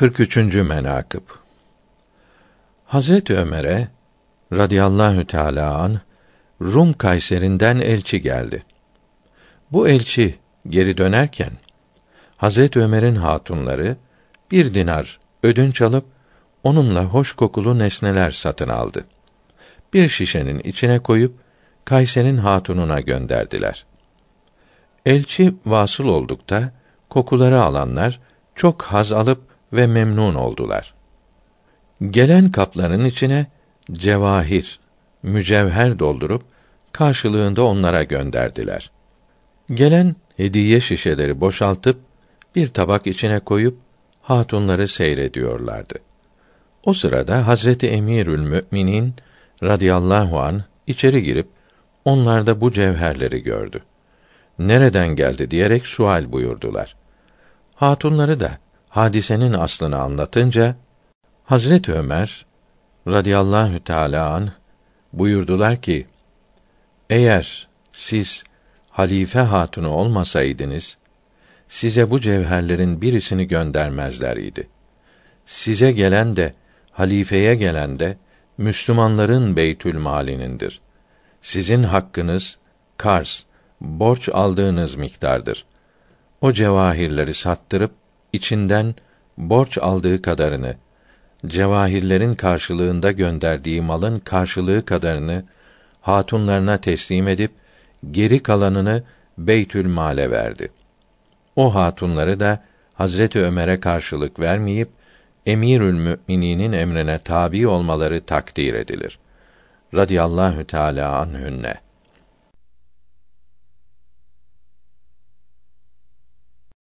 43. menakıb Hazret Ömer'e radıyallahu teala an Rum Kayserinden elçi geldi. Bu elçi geri dönerken Hazret Ömer'in hatunları bir dinar ödünç alıp onunla hoş kokulu nesneler satın aldı. Bir şişenin içine koyup Kayser'in hatununa gönderdiler. Elçi vasıl oldukta kokuları alanlar çok haz alıp ve memnun oldular. Gelen kapların içine cevahir, mücevher doldurup karşılığında onlara gönderdiler. Gelen hediye şişeleri boşaltıp bir tabak içine koyup hatunları seyrediyorlardı. O sırada Hazreti Emirül Müminin radıyallahu an içeri girip onlarda bu cevherleri gördü. Nereden geldi diyerek sual buyurdular. Hatunları da hadisenin aslını anlatınca Hazret Ömer radıyallahu teala an buyurdular ki eğer siz halife hatunu olmasaydınız size bu cevherlerin birisini göndermezler idi. Size gelen de halifeye gelen de Müslümanların beytül malinindir. Sizin hakkınız kars, borç aldığınız miktardır. O cevahirleri sattırıp içinden borç aldığı kadarını, cevahirlerin karşılığında gönderdiği malın karşılığı kadarını hatunlarına teslim edip geri kalanını Beytül Mal'e verdi. O hatunları da Hazreti Ömer'e karşılık vermeyip Emirül Mümininin emrine tabi olmaları takdir edilir. Radiyallahu Teala anhünne.